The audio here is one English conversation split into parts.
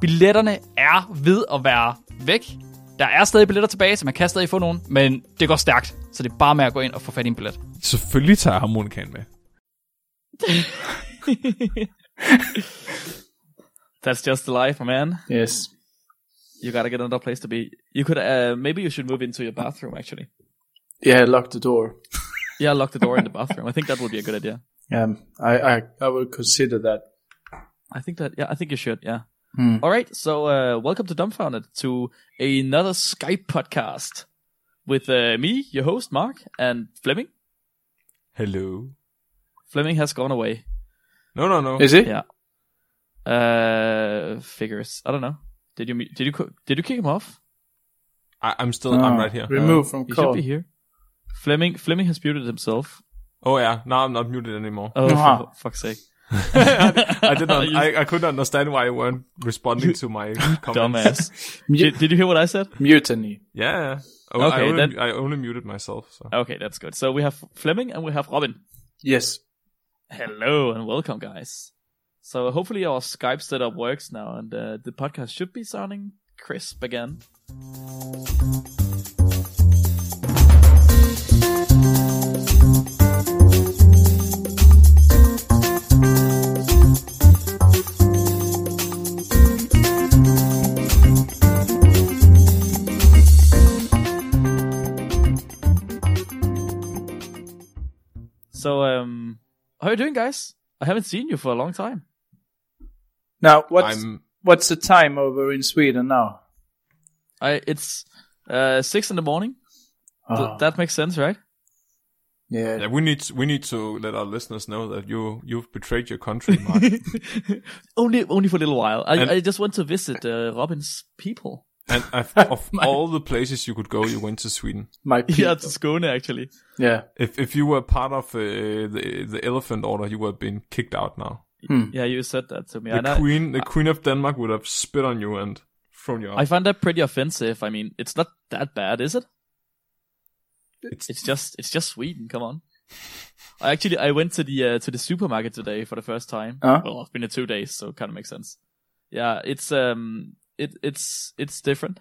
Billetterne er ved at være væk. Der er stadig billetter tilbage, så man kan stadig få nogen, men det går stærkt. Så det er bare med at gå ind og få fat i en billet. Selvfølgelig tager jeg harmonikaen med. That's just the life, man. Yes. You gotta get another place to be. You could, uh, maybe you should move into your bathroom, actually. Yeah, lock the door. Yeah, lock the door in the bathroom. I think that would be a good idea. Um, I, I, I will consider that. I think that, yeah, I think you should, yeah. Hmm. All right, so uh, welcome to Dumbfounded to another Skype podcast with uh, me, your host, Mark, and Fleming. Hello. Fleming has gone away. No, no, no. Is it? Yeah. Uh, figures. I don't know. Did you did you did you kick him off? I, I'm still, Ah, I'm right here. Remove from He call. should be here. Fleming Fleming has muted himself. Oh yeah, now I'm not muted anymore. Oh, Aha. for fuck's sake. I did not. You I, I couldn't understand why you weren't responding to my comments. Dumbass. did, did you hear what I said? Mutiny. Yeah. yeah. Oh, Okay, I, only, then- I only muted myself. So. Okay, that's good. So we have Fleming and we have Robin. Yes. Hello and welcome, guys. So hopefully our Skype setup works now, and uh, the podcast should be sounding crisp again. Doing, guys? I haven't seen you for a long time. Now, what's, I'm. what's the time over in Sweden now? I it's uh six in the morning. Th- Oh, that makes sense, right? yeah. Yeah, we need we need to let our listeners know that you you've betrayed your country, Mark. only only for a little while. I, And- I just went to visit uh, Robin's people. And of, of all the places you could go, you went to Sweden. My people. Yeah, to Skåne actually. Yeah. If if you were part of uh, the the elephant order, you would have been kicked out now. Yeah, you said that to me. The and I, queen, the queen of Denmark, would have spit on you and thrown you out. I find that pretty offensive. I mean, it's not that bad, is it? it's, It's just it's just Sweden. Come on. I actually I went to the uh, to the supermarket today for the first time. Huh? Well, it's been in two days, so it kind of makes sense. Yeah, it's um it it's it's different.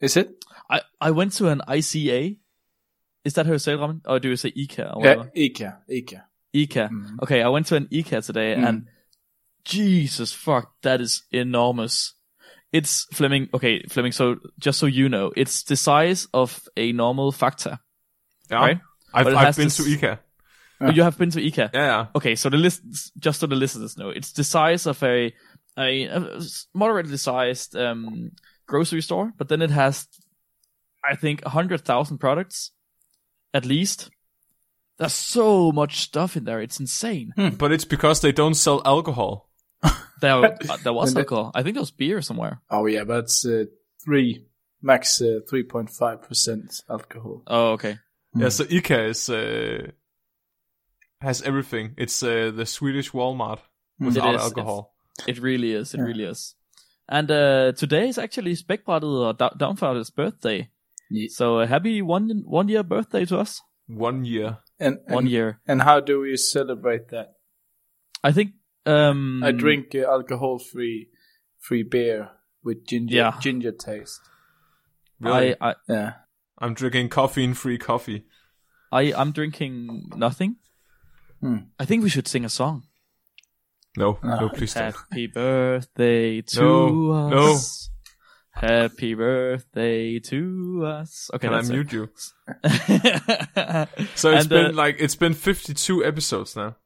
Is it? I I went to an ICA. Is that how you say it, Robin? Or do you say ICA or Yeah, whatever? Ika. Ika. ICA. Mhm. Okay, I went to an ICA today Mm. and Jesus fuck, that is enormous. It's Fleming. Okay, Fleming. So just so you know, it's the size of a normal Føtex. yeah. right? I've, I've been this- to IKEA. Yeah. You have been to ICA. Yeah, yeah. Okay, so the list, just so the listeners know, it's the size of a a, a moderately sized um, grocery store, but then it has, I think, a hundred thousand products, at least. There's so much stuff in there; it's insane. But it's because they don't sell alcohol. There, uh, there was alcohol. I think there was beer somewhere. Oh, yeah, but it's uh, three, max uh, 3.5% alcohol. Oh, okay. Yeah, so IKEA is uh, has everything. It's uh, the Swedish Walmart without is, alcohol. It really is. It really is. And uh, today is actually Spækbrættet or Da- Downfarted's birthday. Yeah. So uh, happy one one year birthday to us. One year. And, and, One year. And how do we celebrate that? I think. Um, I drink uh, alcohol-free free beer with ginger Yeah. ginger taste. Really? I, I Yeah. I'm drinking caffeine-free coffee. I I'm drinking nothing. Hmm. I think we should sing a song. No, Ah, no, please don't. Happy birthday to No, no. us. Happy birthday to us. Okay, Can I that's mute you? it. So it's And, been uh, like it's been 52 episodes now.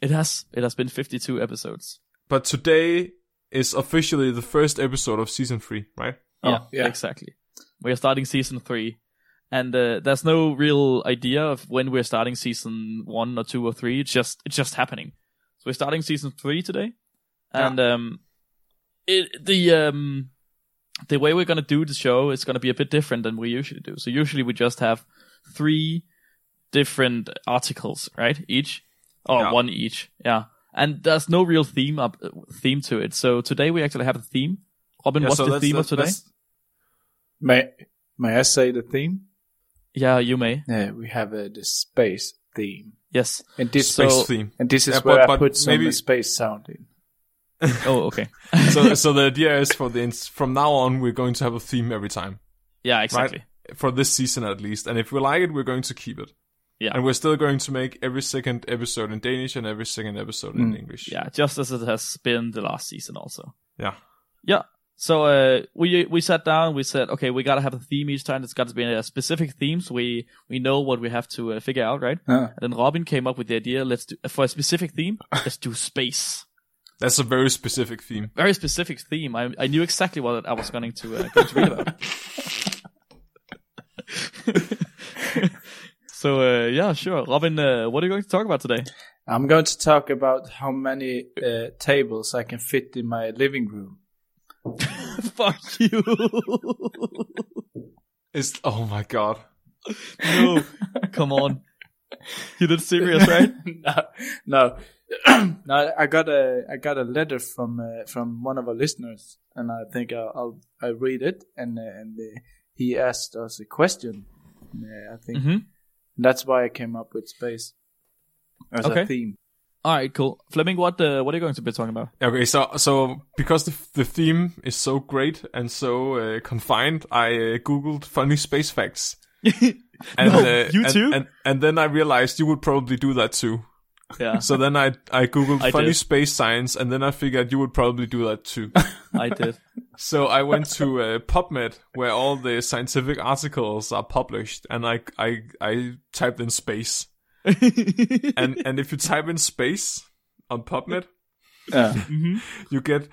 it has it has been 52 episodes. But today is officially the first episode of season three, right? Yeah, yeah. exactly. We are starting season three, and uh, there's no real idea of when we're starting season one or two or three. It's just it's just happening. So we're starting season three today, and um, it the um the way we're gonna do the show is gonna be a bit different than we usually do. So usually we just have three different articles, right? Each or Yeah. one each, yeah. And there's no real theme up theme to it. So today we actually have a theme. Robin, Yeah, what's so the theme of today? May May I say the theme? Yeah, you may. Yeah, we have uh, the space theme, Yes. and this So- Space theme. and this is Yeah, where but- I put some maybe- space sound in. Oh, okay. so so the idea is for the ins- from now on we're going to have a theme every time. Yeah, exactly. Right? For this season at least. And if we like it, we're going to keep it. Yeah. And we're still going to make every second episode in Danish and every second episode in mm. English. Yeah, just as it has been the last season also. Yeah. Yeah. So uh, we we sat down. We said, okay, we gotta have a theme each time. It's got to be a specific theme, so we we know what we have to uh, figure out, right? Uh, And then Robin came up with the idea. Let's do for a specific theme. let's do space. That's a very specific theme. Very specific theme. I I knew exactly what I was going to uh, going to read about. so uh, yeah, sure, Robin. Uh, what are you going to talk about today? I'm going to talk about how many uh, tables I can fit in my living room. Fuck you. It's oh my god. no, come on. You did serious, right? no, no, no. I got a I got a letter from uh, from one of our listeners, and I think I'll I'll, I'll read it. And uh, and uh, he asked us a question. Uh, I think hmm that's why I came up with space as Okay. a theme. All right, cool. Fleming, what uh, what are you going to be talking about? Okay, so so because the the theme is so great and so uh, confined, I uh, googled funny space facts. And, No, uh, you and- too? And, and then I realized you would probably do that too. Yeah, So then I I googled I funny did. space science, and then I figured you would probably do that too. I did. so I went to uh, PubMed, where all the scientific articles are published, and I I I typed in space, and and if you type in space on PubMed, Uh, you get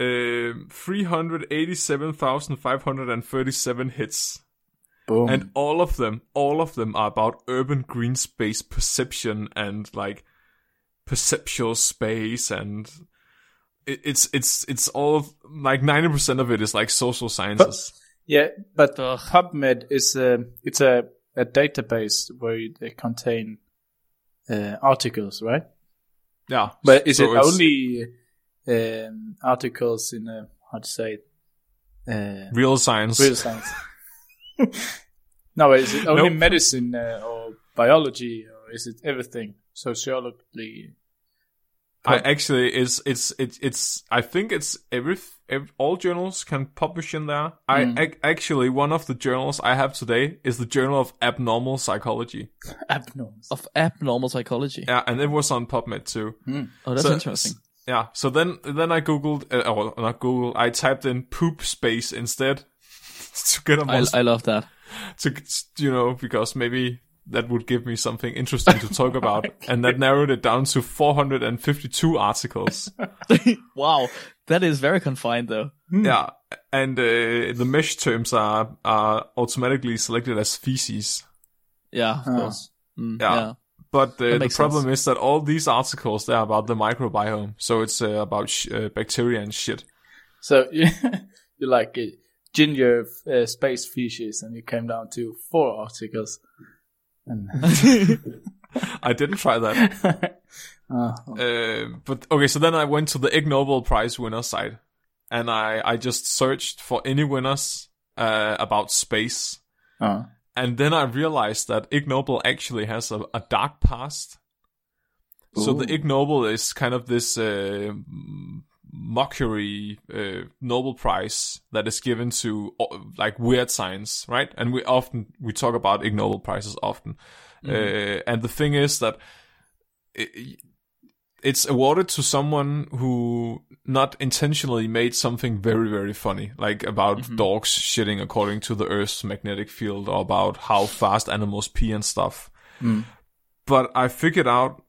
um, 387,537 hits. boom. And all of them, all of them are about urban green space perception and like perceptual space and it, it's it's it's all of, like 90% of it is like social sciences. yeah, but Ugh. PubMed is a it's a, a database where they contain uh, articles, right? yeah. But is So it only um, articles in a how to say it? Uh, real science? real science? no, is it only Nope. medicine uh, or biology, or is it everything? Sociology. I actually it's it's it's it's I think it's every, ev all journals can publish in there. I ac- actually one of the journals I have today is the Journal of Abnormal Psychology. Abnormal. Of abnormal psychology. Yeah, and it was on PubMed too. Oh, that's So- interesting. Yeah, so then then I googled, uh, or not Google, I typed in poop space instead to get a I, more, I love that. to you know because maybe that would give me something interesting to talk about, and that narrowed it down to 452 articles. wow, that is very confined though. yeah, and uh, the MeSH terms are are automatically selected as feces. Yeah, of Ah. course. Mm, Yeah. yeah. But uh, the problem sense. is that all these articles they're about the microbiome, so it's uh, about sh- uh, bacteria and shit. So you, you like uh, ginger uh, space fishes, and you came down to four articles. And I didn't try that. uh, Uh, but okay, so then I went to the Ig Nobel Prize winner site, and I I just searched for any winners uh, about space, uh, and then I realized that Ig Nobel actually has a, a dark past. So the Ooh. Ig Nobel is kind of this uh, mockery uh, Nobel Prize that is given to uh, like weird science, right? And we often we talk about Ig Nobel prizes often, uh, and the thing is that. It, it's awarded to someone who not intentionally made something very very funny like about dogs shitting according to the earth's magnetic field or about how fast animals pee and stuff but i figured out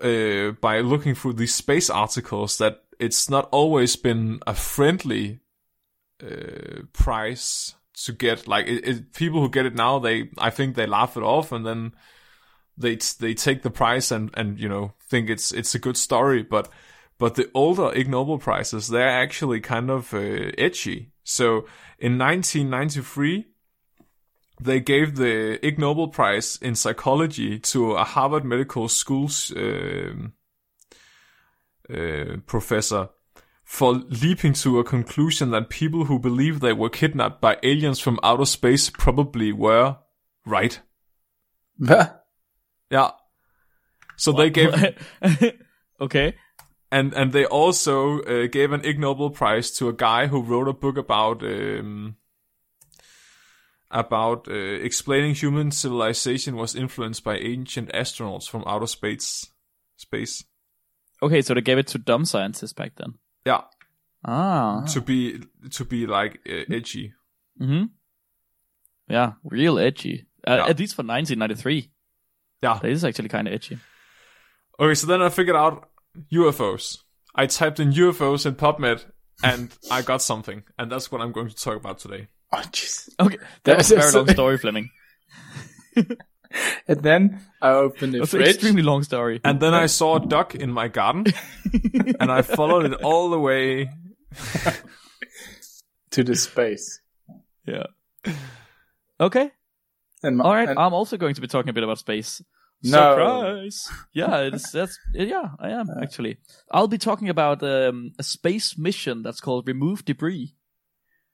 uh, by looking through these space articles that it's not always been a friendly uh, prize to get like it, it, people who get it now they i think they laugh it off and then they they take the price and and you know think it's it's a good story but But the older Ig Nobel prizes, they're actually kind of uh, edgy. So in 1993, they gave the Ig Nobel Prize in psychology to a Harvard Medical School's um uh, professor for leaping to a conclusion that people who believe they were kidnapped by aliens from outer space probably were right. Hvad? Yeah. So they gave okay. and and they also uh, gave an Ig Nobel Prize to a guy who wrote a book about um, about uh, explaining human civilization was influenced by ancient astronauts from outer space. Space. Okay, so they gave it to dumb scientists back then. Yeah, Ah. to be to be like uh, edgy. Mm-hmm. Yeah, real edgy. Uh, Yeah. At least for 1993. Yeah. That is actually kind of edgy. Okay, so then I figured out UFOs. I typed in UFOs in PubMed, and I got something, and that's what I'm going to talk about today. Oh, jeez. Okay, that was a That's- very long story, Fleming. And then I opened the That's an extremely long story. And then I saw a duck in my garden, and I followed it all the way. to the space. Yeah. Okay. And my, All right. and- I'm also going to be talking a bit about space. No. Surprise! Yeah, it's that's yeah, I am actually. I'll be talking about um, a space mission that's called Remove Debris,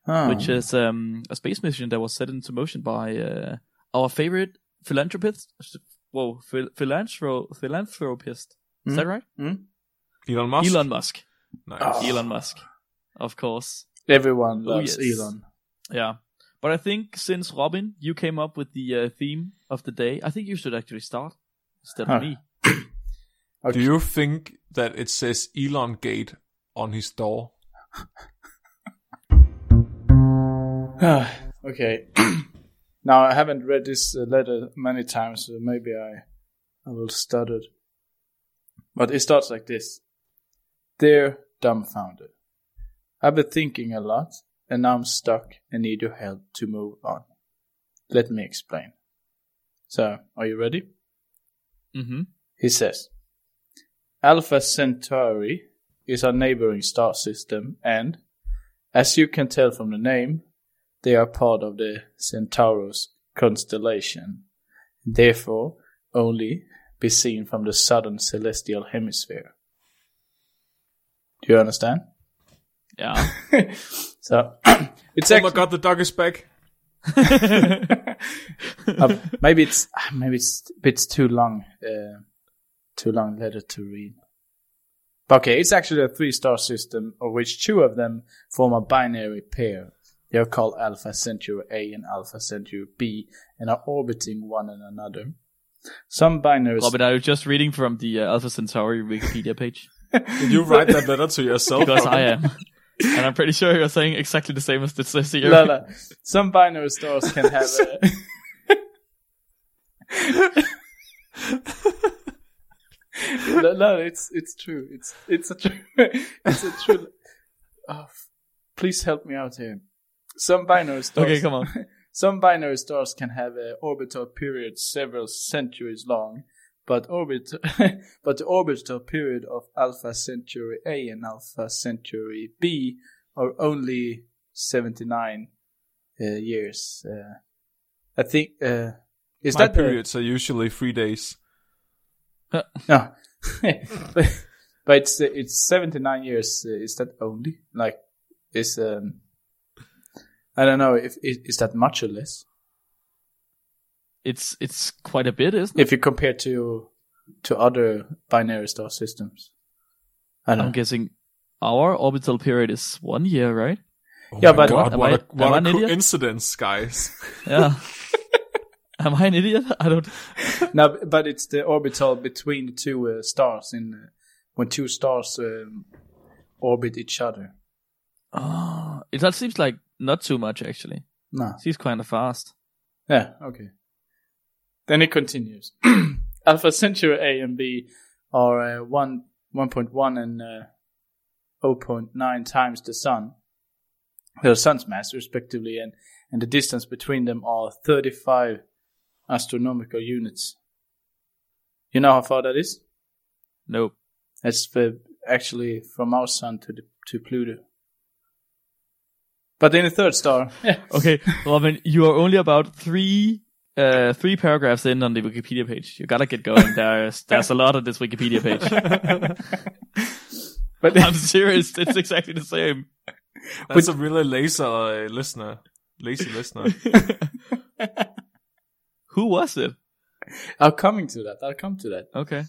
Oh. which is um, a space mission that was set into motion by uh, our favorite philanthropist. Whoa, phil- philanthro- philanthropist. Is hmm? that right? Hmm? Elon Musk. Elon Musk. Nice. Oh. Elon Musk, of course. Everyone Oh, loves yes. Elon. Yeah. But I think since Robin, you came up with the uh, theme of the day, I think you should actually start instead of Huh. me. Do you think that it says Elon Gate on his door? okay. now I haven't read this uh, letter many times, so maybe I I will stutter. But it starts like this: Dear dumbfounded, I've been thinking a lot, and now I'm stuck and need your help to move on. Let me explain. So, are you ready? Mm-hmm. He says, Alpha Centauri is our neighboring star system, and, as you can tell from the name, they are part of the Centaurus constellation, therefore only be seen from the southern celestial hemisphere. Do you understand? Yeah. so, it's Oh actually, my god, the dog is back. uh, maybe it's maybe it's a bit too long, uh, too long letter to read. But okay, it's actually a three-star system, of which two of them form a binary pair. They are called Alpha Centauri A and Alpha Centauri B, and are orbiting one another. Some binary. Robin, are you just reading from the uh, Alpha Centauri Wikipedia page? Did you write that letter to yourself? Because I am. And I'm pretty sure you're saying exactly the same as it says here. No, no. Some binary stars can have a. no, no, it's it's true. It's it's a true. It's a true. Oh, please help me out here. Some binary stars. Okay, come on. Some binary stars can have a orbital period several centuries long, but orbit, but the orbital period of Alpha Centauri A and Alpha Centauri B are only seventy nine uh, years. Uh, I think uh, is My that the- periods are usually three days. no, but, but it's uh, it's seventy nine years. Uh, is that only like is um I don't know if is, is that much or less It's it's quite a bit, isn't it? if you compare to to other binary star systems. I don't I'm know. guessing our orbital period is one year, right? Oh Yeah, but- god, Am what I- a, what am I a an idiot? coincidence, guys. Yeah. Am I an idiot? I don't. No, but it's the orbital between the two uh, stars in uh, when two stars um, orbit each other. Oh, it that seems like not too much actually. No. Seems kind of fast. Yeah, okay. Then it continues. Alpha Centauri A and B are uh, 1, 1.1 and uh, 0.9 times the Sun, their Sun's mass respectively, and, and the distance between them are 35 astronomical units. You know how far that is? Nope. That's the, actually from our sun to the, to Pluto. But in the third star, Okay, Robin, you are only about three uh, three paragraphs in on the Wikipedia page. You gotta get going. There's there's a lot of this Wikipedia page. but I'm serious. It's exactly the same. That's a really lazy uh, listener. Lazy listener. Who was it? I'm coming to that. I'll come to that. Okay.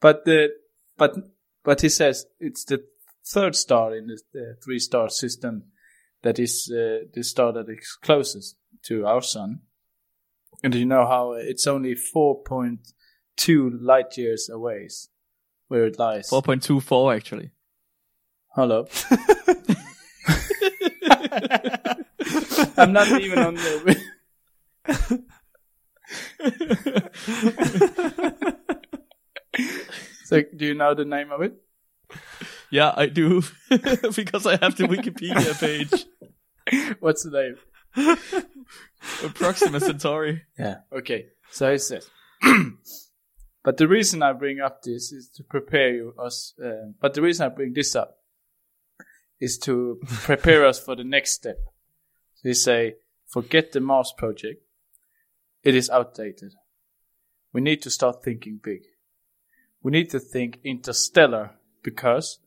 But the but but he says it's the third star in the, the three star system that is uh, the star that is closest to our sun. And do you know how it's only 4.2 light years away where it lies? Four point two four actually. Hello. I'm not even on the. so, do you know the name of it? Yeah, I do because I have the Wikipedia page. What's the name? Proxima Centauri. Yeah. Okay. So it says. but the reason I bring up this is to prepare you us. Uh, but the reason I bring this up is to prepare us for the next step. They say, forget the Mars project. It is outdated. We need to start thinking big. We need to think interstellar because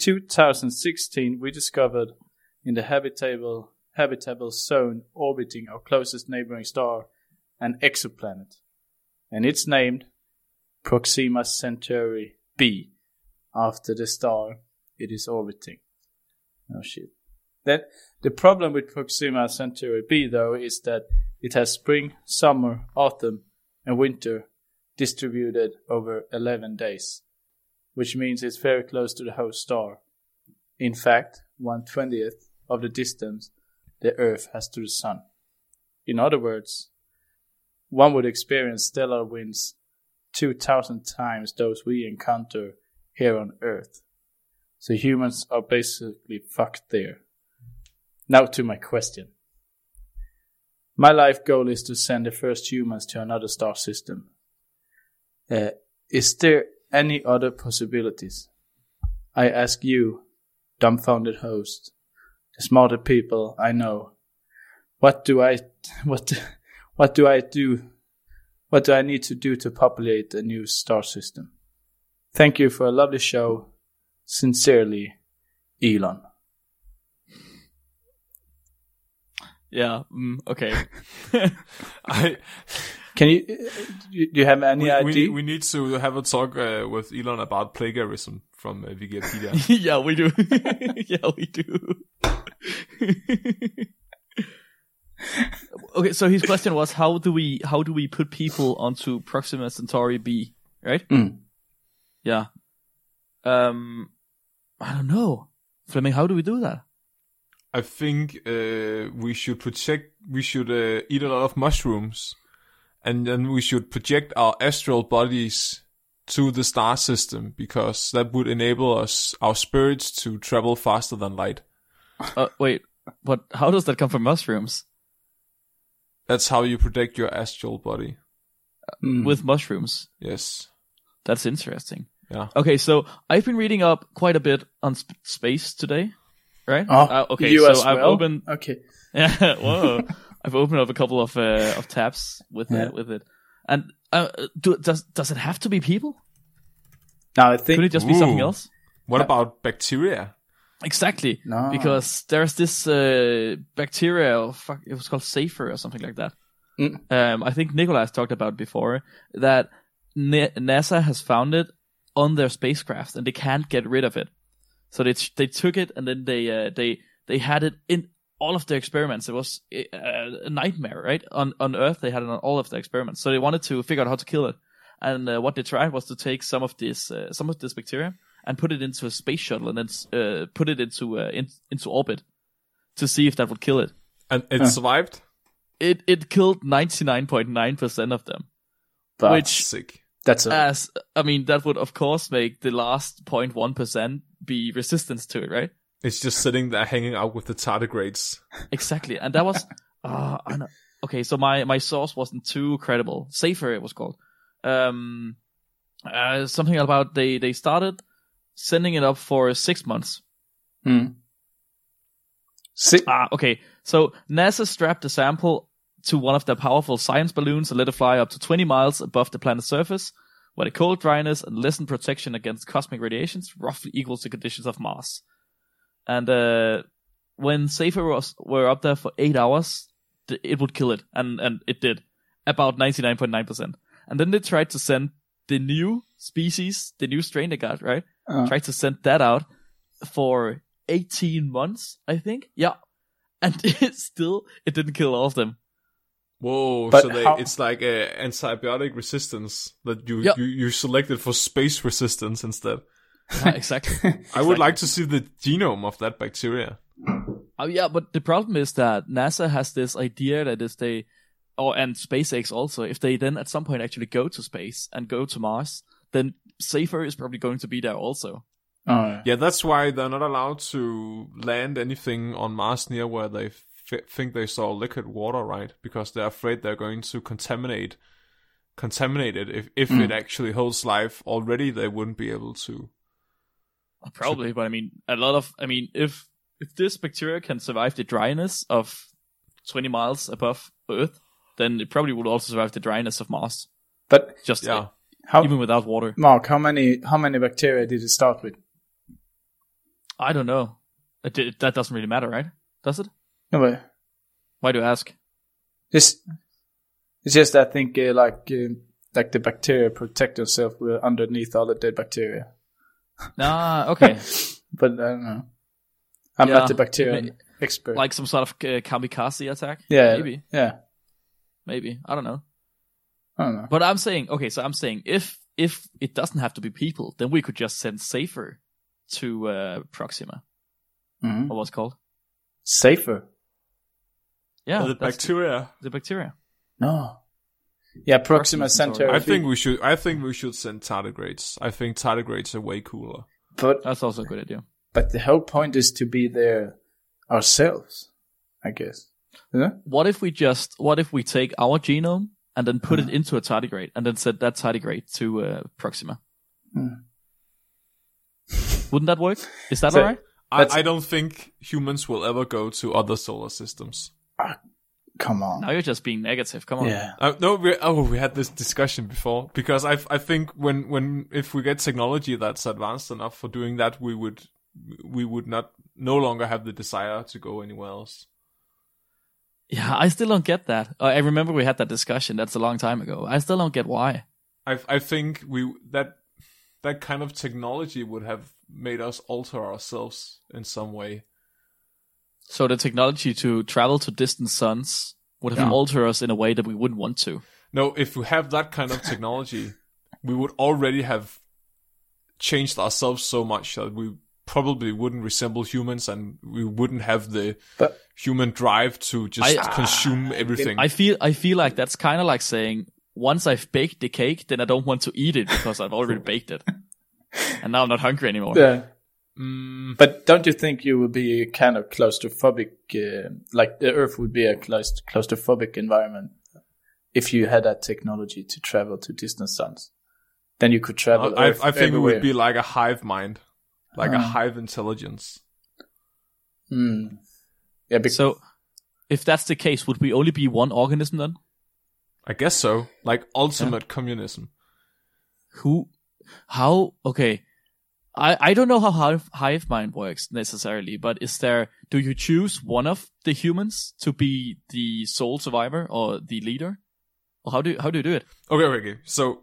2016 we discovered in the habitable habitable zone orbiting our closest neighboring star an exoplanet. And it's named Proxima Centauri b after the star it is orbiting. Oh shit. That the problem with Proxima Centauri b though is that it has spring, summer, autumn, and winter distributed over 11 days, which means it's very close to the host star. In fact, one twentieth of the distance the Earth has to the Sun. In other words, one would experience stellar winds 2,000 times those we encounter here on Earth. So humans are basically fucked there. Now to my question. My life goal is to send the first humans to another star system. Uh, is there any other possibilities? I ask you, dumbfounded host, the smarter people I know. What do I, what, what do I do? What do I need to do to populate a new star system? Thank you for a lovely show. Sincerely, Elon. Yeah. Mm, okay. I Can you, do you have any we, idea? we, we need to have a talk uh, with Elon about plagiarism from uh, Wikipedia. yeah, we do. yeah, we do. okay, so his question was how do we how do we put people onto Proxima Centauri B, right? Mm. Yeah. Um I don't know. Fleming, how do we do that? I think uh, we should project. We should uh, eat a lot of mushrooms, and then we should project our astral bodies to the star system because that would enable us, our spirits, to travel faster than light. Uh, wait, but how does that come from mushrooms? That's how you protect your astral body. Mm. With mushrooms. Yes. That's interesting. Yeah. Okay, so I've been reading up quite a bit on sp- space today, right? Oh, Uh, okay, you so as I've well? opened Okay. Yeah, whoa. I've opened up a couple of uh, of tabs with Yeah. it, with it. And uh, do, does does it have to be people? No, I think Could it just be something else? What about bacteria? Exactly. No. Because there's this uh, bacteria, or fuck, it was called Safer or something like that. Mm. Um, I think Nicholas talked about before that NASA has found it on their spacecraft and they can't get rid of it. So they they took it and then they uh, they they had it in all of their experiments. It was uh, a nightmare, right? On on Earth they had it on all of their experiments. So they wanted to figure out how to kill it. And uh, what they tried was to take some of this uh, some of this bacteria and put it into a space shuttle and then uh, put it into uh, in, into orbit to see if that would kill it. And it Huh. survived. It it killed ninety nine point nine percent of them. but which- Sick. That's a, As I mean, that would of course make the last 0.1 percent be resistance to it, right? It's just sitting there hanging out with the tardigrades. Exactly, and that was uh, I know. okay. So my my source wasn't too credible. Safer it was called. Um, uh, something about they they started sending it up for six months. Hmm. Si- Ah, okay. So NASA strapped a sample to one of their powerful science balloons and let it fly up to 20 miles above the planet's surface, where the cold dryness and lessened protection against cosmic radiations roughly equals the conditions of Mars. And uh, when Safer was were up there for eight hours, it would kill it, and and it did, about 99.9%. And then they tried to send the new species, the new strain they got, right? Uh. Tried to send that out for 18 months, I think. Yeah. And it still, it didn't kill all of them. Whoa! But so they, how- it's like a antibiotic resistance that you, Yep. you you selected for space resistance instead. Yeah, exactly. I would like to see the genome of that bacteria. Oh yeah, but the problem is that NASA has this idea that if they, or and SpaceX also, if they then at some point actually go to space and go to Mars, then Safer is probably going to be there also. Oh, yeah. Yeah, that's why they're not allowed to land anything on Mars near where they f- think they saw liquid water, right? Because they're afraid they're going to contaminate contaminate it. If if it mm. actually holds life already, they wouldn't be able to. Probably, but I mean, a lot of, I mean, if if this bacteria can survive the dryness of 20 miles above Earth, then it probably would also survive the dryness of Mars. But Just Yeah. how, even without water. Mark, how many how many bacteria did it start with? I don't know. It, it, that doesn't really matter, right? Does it? No, but Why do you ask? Just, it's just I think uh, like uh, like the bacteria protect themselves with underneath all the dead bacteria. Ah, okay. But I don't know. I'm Yeah, not the bacteria may- expert. like some sort of uh, kamikaze attack? yeah, Maybe. Yeah, Maybe. I don't know. I don't know. But I'm saying, okay, so I'm saying if if it doesn't have to be people, then we could just send Safer to uh, Proxima. Mhm. Or what's it called? Safer. Yeah, the bacteria. the bacteria. No. Yeah, Proxima Proxima Centauri. I think we should. I think we should send tardigrades. I think tardigrades are way cooler. but That's also a good idea. but the whole point is to be there ourselves. I guess. Yeah. What if we just what if we take our genome and then put it into a tardigrade and then send that tardigrade to uh, Proxima? Hmm. Wouldn't that work? Is that So- alright? I, I don't think humans will ever go to other solar systems. Come on. Now you're just being negative. Come on. Yeah. Uh, no, we oh we had this discussion before because I I think when when if we get technology that's advanced enough for doing that, we would we would not no longer have the desire to go anywhere else. Yeah, I still don't get that. Uh, I remember we had that discussion. That's a long time ago. I still don't get why. I I think we that that kind of technology would have made us alter ourselves in some way. So the technology to travel to distant suns would have Yeah. altered us in a way that we wouldn't want to. No, if we have that kind of technology, we would already have changed ourselves so much that we probably wouldn't resemble humans and we wouldn't have the But- human drive to just I- consume ah, everything. I feel I feel like that's kind of like saying once I've baked the cake, then I don't want to eat it because I've already baked it, and now I'm not hungry anymore. Yeah. Mm, But don't you think you would be kind of claustrophobic, uh, like the Earth would be a claust- claustrophobic environment if you had that technology to travel to distant suns? Then you could travel. I, Earth I think it would be like a hive mind, like a Ah. hive intelligence. Hmm. Yeah, because So, if that's the case, would we only be one organism then? I guess so. Like ultimate communism. Who? How? Okay. I, I don't know how hive, hive mind works necessarily, but is there, do you choose one of the humans to be the sole survivor or the leader? Or how do, how do you do it? Okay, okay, okay. So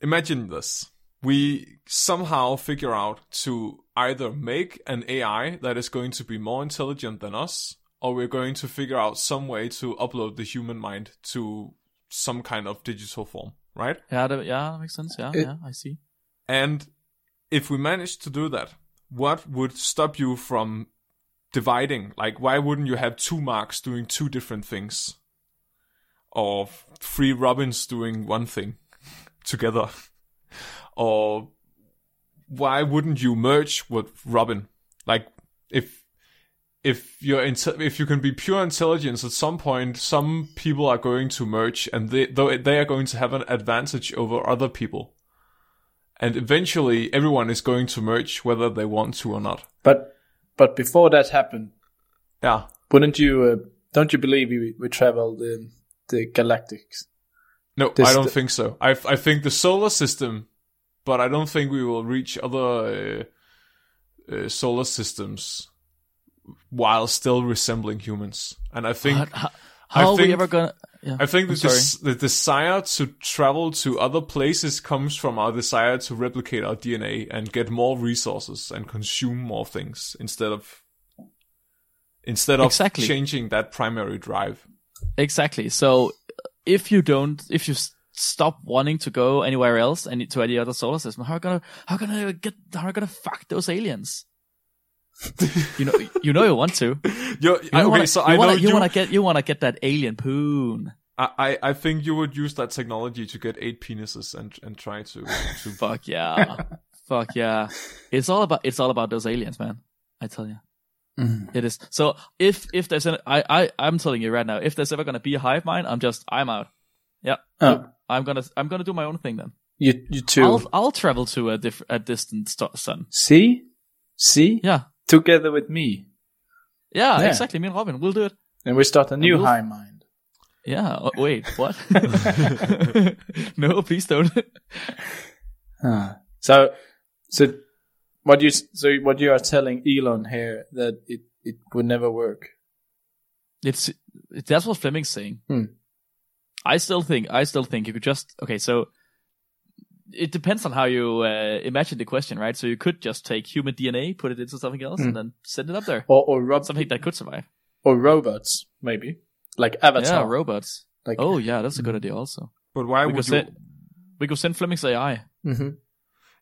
imagine this. We somehow figure out to either make an AI that is going to be more intelligent than us, or we're going to figure out some way to upload the human mind to some kind of digital form, right? Yeah, that, yeah, that makes sense. Yeah, It- yeah, I see. And if we manage to do that, what would stop you from dividing? Like, why wouldn't you have two marks doing two different things? Or three Robins doing one thing together? Or why wouldn't you merge with Robin? Like, if if you're if you can be pure intelligence at some point, some people are going to merge, and they they are going to have an advantage over other people and eventually everyone is going to merge whether they want to or not. But but before that happened, Yeah, wouldn't you? Uh, don't you believe we we traveled the the galactics? no, This- I don't think so. I I think the solar system, but I don't think we will reach other uh, uh, solar systems while still resembling humans. And I think What? How, how are we think- ever gonna? Yeah. I think the, des- the desire to travel to other places comes from our desire to replicate our DNA and get more resources and consume more things instead of instead of Exactly. changing that primary drive. Exactly. So uh, if you don't, if you stop wanting to go anywhere else and to any other solar system, how are gonna how are gonna get how are gonna fuck those aliens? You know, you know you want to. You You're, I, okay, wanna, so you I wanna, know you you. wanna get you wanna get that alien poon. I, I I think you would use that technology to get eight penises and and try to to Fuck yeah, fuck yeah. It's all about it's all about those aliens, man. I tell you. Mm. It is. So if if there's an I I I'm telling you right now, if there's ever gonna be a hive mind, I'm just I'm out. Yeah, Oh, I'm gonna I'm gonna do my own thing then. you you too. I'll I'll travel to a diff- a distant st- sun. See, see, Yeah, together with me, yeah, Yeah. exactly. Me and Robin, we'll do it. and we start a new we'll- high mind. Yeah. oh, wait, what? no, please don't. Huh. So, so what you so what you are telling Elon here that it it would never work. It's that's what Fleming's saying. Hmm. I still think I still think you could just okay. So it depends on how you uh, imagine the question, right? So you could just take human DNA, put it into something else, Hmm. and then send it up there. Or or rob- Something that could survive. or robots maybe like Avatar. Yeah, robots. like Oh yeah, that's a good idea. Also, But why we would could you? send we could send Fleming's AI. hmm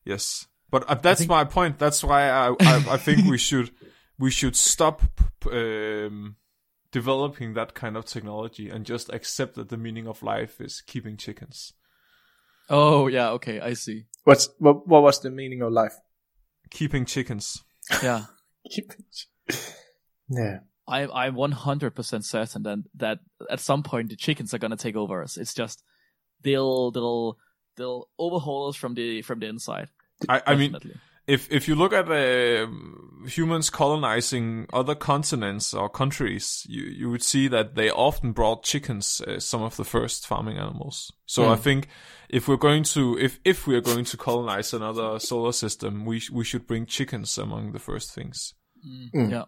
Yes, but uh, that's my point. That's why I, I I think we should we should stop um, developing that kind of technology and just accept that the meaning of life is keeping chickens, Oh yeah, okay, I see. What's what? What was the meaning of life? keeping chickens. Yeah. Keeping. Yeah. I, I'm 100% certain that, that at some point the chickens are gonna take over us. It's just they'll they'll they'll overhaul us from the from the inside. I, I mean, definitely. If if you look at uh, humans colonizing other continents or countries, you you would see that they often brought chickens as some of the first farming animals. So I think if we're going to if if we are going to colonize another solar system, we sh- we should bring chickens among the first things. Mm. Yeah,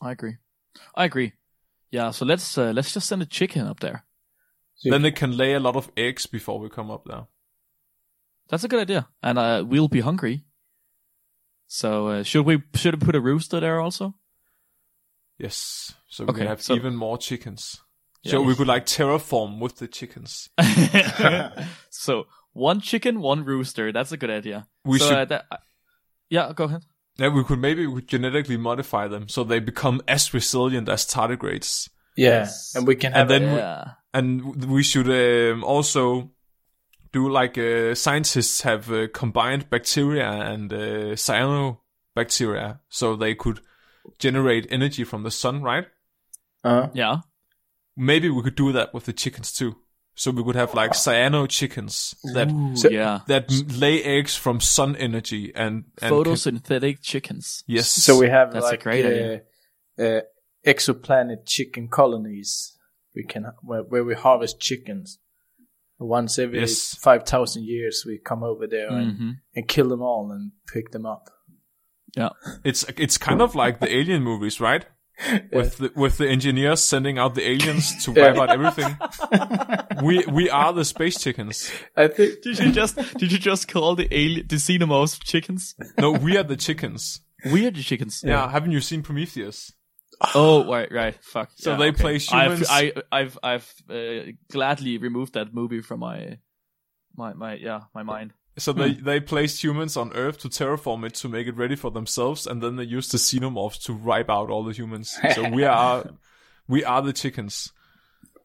I agree. I agree. Yeah, so let's uh, let's just send a chicken up there. So Then they can lay a lot of eggs before we come up there. That's a good idea, and uh, we'll be hungry. So uh, should we should we put a rooster there also? Yes, so we Okay, can have so- even more chickens. Yeah. So we could like terraform with the chickens. so one chicken, one rooster. That's a good idea. We so, should uh, that, yeah, go ahead. Yeah, we could maybe we could genetically modify them so they become as resilient as tardigrades. yeah, and we can have And then a, we- Yeah. And we should um, also do like uh, scientists have uh, combined bacteria and uh, cyanobacteria so they could generate energy from the sun, right? uh, Yeah. Maybe we could do that with the chickens too. So we could have like cyano chickens that Ooh, So- yeah. that lay eggs from sun energy and, and can- Photosynthetic chickens. yes. so we have That's a like great uh, idea. uh, exoplanet chicken colonies. We can where, where we harvest chickens. Once every Yes. five thousand years, we come over there and, hmm and kill them all and pick them up. Yeah. It's it's kind of like the alien movies, right? With the, with the engineers sending out the aliens to wipe out everything. we we are the space chickens. I think Did you just did you just call the alien the xenomorphs chickens? No, we are the chickens. We are the chickens. Yeah, haven't you seen Prometheus? Oh right, right. Fuck. So Yeah, they okay. play humans- I've I, I've I've uh, gladly removed that movie from my my my yeah my mind. So they they placed humans on Earth to terraform it to make it ready for themselves, and then they used the xenomorphs to wipe out all the humans. So we are we are the chickens.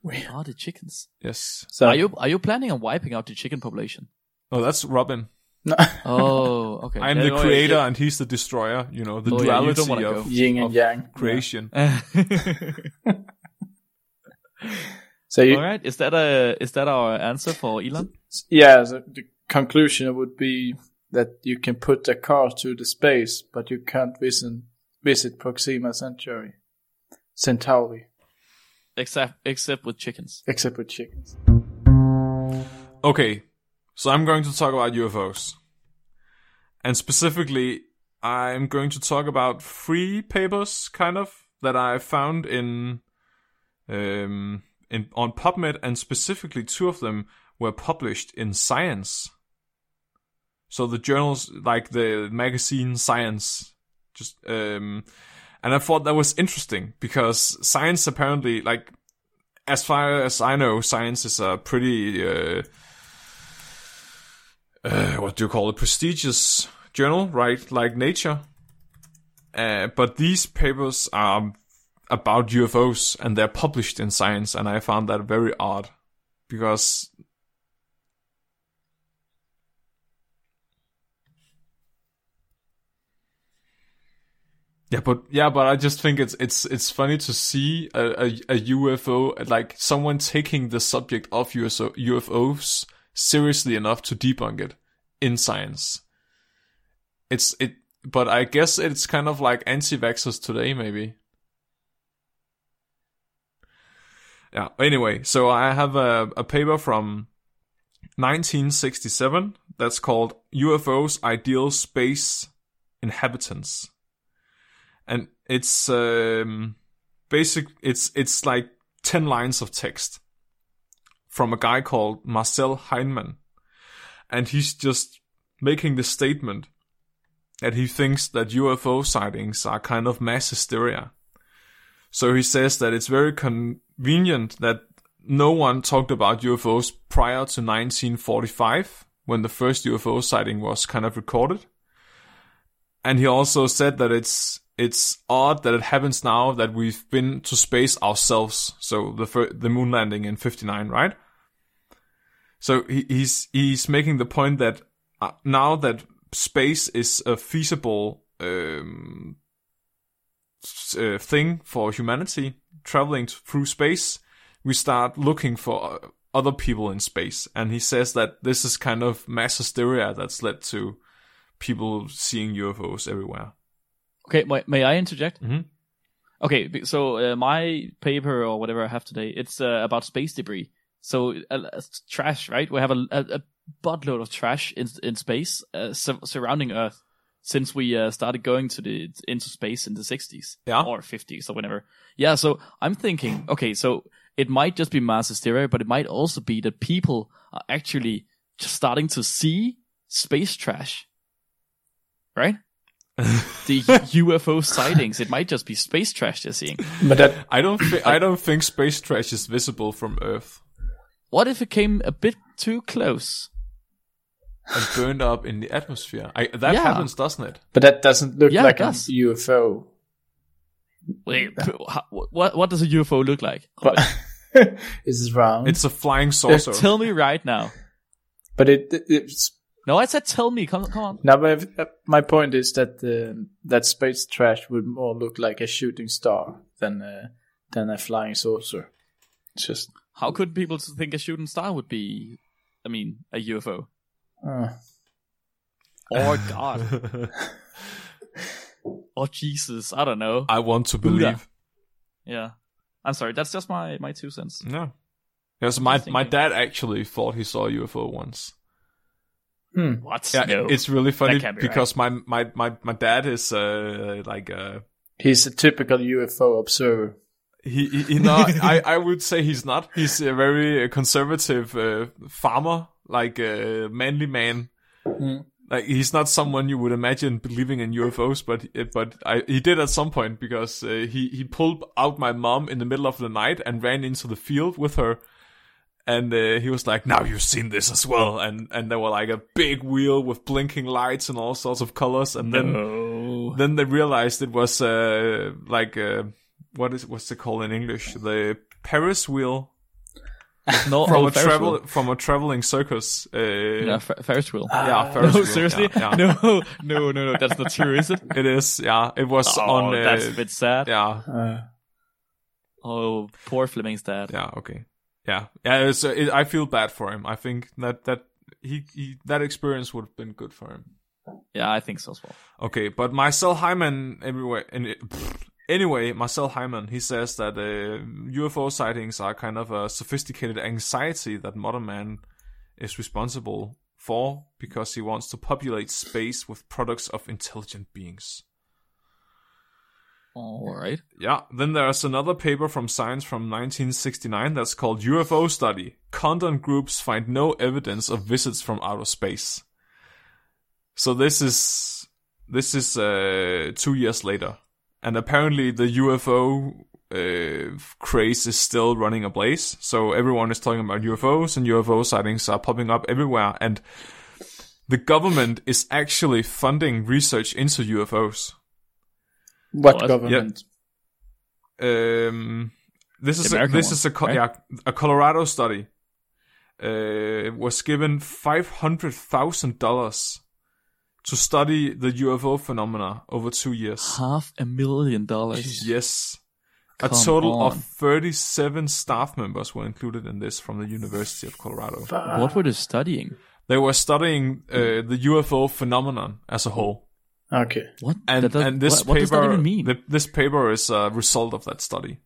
We are the chickens. Yes. so. Are you are you planning on wiping out the chicken population? Oh, that's Robin. No. Oh, okay. I'm the creator, and he's the destroyer. You know the Oh, yeah, duality wanna of, go. yin and of yang creation. So you, All right. Is that a is that our answer for Elon? yeah, so the conclusion would be that you can put a car to the space, but you can't visit visit Proxima Centauri. Centauri, Except except with chickens. except with chickens. Okay, so I'm going to talk about UFOs. And specifically, I'm going to talk about three papers, kind of, that I found in, um, in on PubMed, and specifically two of them were published in Science. So the journals, like the magazine Science, just um, and I thought that was interesting because Science apparently, like, as far as I know, Science is a pretty uh, uh, what do you call it, prestigious journal, right? Like Nature. Uh, but these papers are about UFOs and they're published in Science, and I found that very odd because. Yeah, but yeah, but I just think it's it's it's funny to see a, a, a UFO like someone taking the subject of UFO, UFOs seriously enough to debunk it in science. It's it, but I guess it's kind of like anti-vaxxers today, maybe. Yeah. Anyway, so I have a, a paper from 1967 that's called UFOs Ideal Space Inhabitants, and it's um, basic. It's it's like ten lines of text from a guy called Marcel Heiman. And he's just making the statement that he thinks that UFO sightings are kind of mass hysteria. So he says that it's very convenient that no one talked about UFOs prior to 1945 when the first UFO sighting was kind of recorded. And he also said that it's it's odd that it happens now that we've been to space ourselves. So the fir- the moon landing in 59, right? So he, he's he's making the point that uh, now that space is a feasible um, uh, thing for humanity, traveling through space, we start looking for uh, other people in space. And he says that this is kind of mass hysteria that's led to people seeing UFOs everywhere. Okay, may, may I interject? Mhm. Okay, so uh, my paper or whatever I have today, it's uh, about space debris. So uh, uh, trash, right? We have a, a, a buttload of trash in in space uh, sur- surrounding Earth since we uh, started going to the into space in the 60s Yeah. or 50s or whatever. Yeah, so I'm thinking, okay, so it might just be mass hysteria, but it might also be that people are actually just starting to see space trash, right? the UFO sightings, it might just be space trash they're seeing. But that I don't thi- I don't think space trash is visible from Earth What if it came a bit too close? and burned up in the atmosphere. I, that Yeah. happens, doesn't it? but that doesn't look Yeah, like a. UFO. Wait, what what does a UFO look like? But it's round. It's a flying saucer. Tell me right now. but it it's No, I said tell me. Come, come on. now. But if, uh, my point is that uh, that space trash would more look like a shooting star than uh, than a flying saucer. It's just How could people think a shooting star would be? I mean, a UFO. uh, Oh God. oh Jesus. I don't know. I want to Buddha. believe. Yeah. I'm sorry. That's just my my two cents. Yeah. Yeah, so my, my dad actually thought he saw a UFO once. What? Yeah, no. it's really funny be because my, my, my, my dad is uh, like uh, he's a typical UFO observer. He, he, he not, I, I would say he's not. He's a very uh, conservative uh, farmer, like a manly man. Like he's not someone you would imagine believing in UFOs, but but I, he did at some point because uh, he he pulled out my mom in the middle of the night and ran into the field with her, and uh, he was like, "Now you've seen this as well," and and there were like a big wheel with blinking lights and all sorts of colors, and then Oh. then they realized it was uh, like uh, what is what's it called in English? The Paris wheel No, from a travel wheel. from a traveling circus. Uh, Yeah, Fer- Ferris wheel. yeah, Ferris no, wheel, seriously? yeah, yeah. No, no, no, no. That's not true, is it? It is, yeah. It was Oh, on. Uh, that's a bit sad. Yeah, Uh, Oh, poor Fleming's dad. yeah, okay, yeah, yeah. It's, uh, it, I feel bad for him. I think that that he, he that experience would have been good for him. Yeah, I think so as well. Okay, but Marcel Heiman everywhere. In it, anyway, Marcel Heiman he says that uh, UFO sightings are kind of a sophisticated anxiety that modern man is responsible for because he wants to populate space with products of intelligent beings. All right. Yeah, then there's another paper from Science from 1969 that's called UFO Study. Condon groups find no evidence of visits from outer space. So this is this is uh, two years later, and apparently the UFO uh, craze is still running ablaze. So everyone is talking about UFOs, and UFO sightings are popping up everywhere, and the government is actually funding research into UFOs. What What? government? Um, this is a, this one, is a right? yeah, a Colorado study. Uh, was given five hundred thousand dollars to study the UFO phenomena over two years. Half a million dollars. Yes, a Come total of thirty-seven staff members were included in this from the University of Colorado. What were they studying? They were studying uh, the UFO phenomenon as a whole. Okay. What? And, That does- and this what, what does that paper, even mean? th- this paper is a result of that study.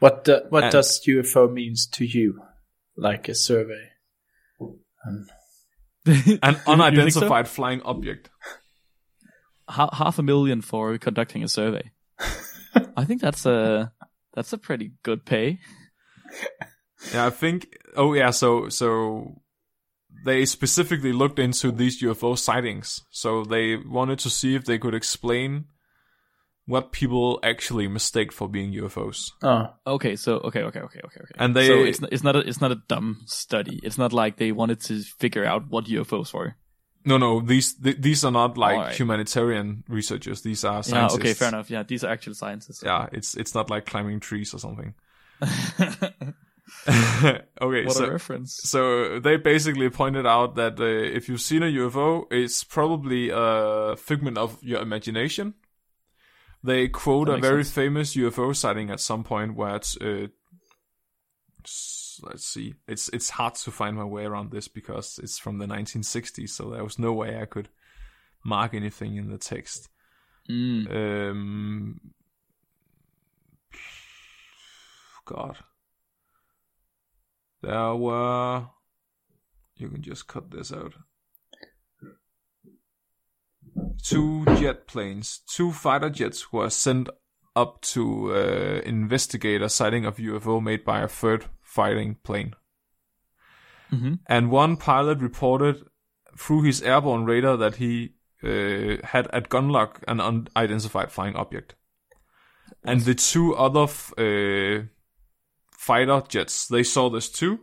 What the, what And- does UFO means to you? Like a survey. An think so? unidentified flying object. Ha- half a million for conducting a survey. I think that's a that's a pretty good pay. Yeah, I think. Oh, yeah. So, so they specifically looked into these UFO sightings. So they wanted to see if they could explain what people actually mistake for being UFOs. Oh, Okay, so okay, okay, okay, okay, okay. And they- so it's not, it's not a it's not a dumb study. It's not like they wanted to figure out what UFOs were. No, no. These th- these are not like Alright. humanitarian researchers. These are scientists. Yeah, scientists. okay, fair enough. Yeah, these are actual scientists. Yeah, it's it's not like climbing trees or something. okay, what okay, a so reference. so they basically pointed out that uh, if you've seen a UFO, it's probably a figment of your imagination. They quote a very sense. famous UFO sighting at some point where it's, uh, let's see, it's it's hard to find my way around this because it's from the 1960s, so there was no way I could mark anything in the text. Mm. Um, God. There were. You can just cut this out. Two jet planes, two fighter jets were sent up to uh, investigate a sighting of UFO made by a third fighting plane. hmm And one pilot reported through his airborne radar that he uh, had at gunlock an unidentified flying object. And the two other f- uh, fighter jets, they saw this too.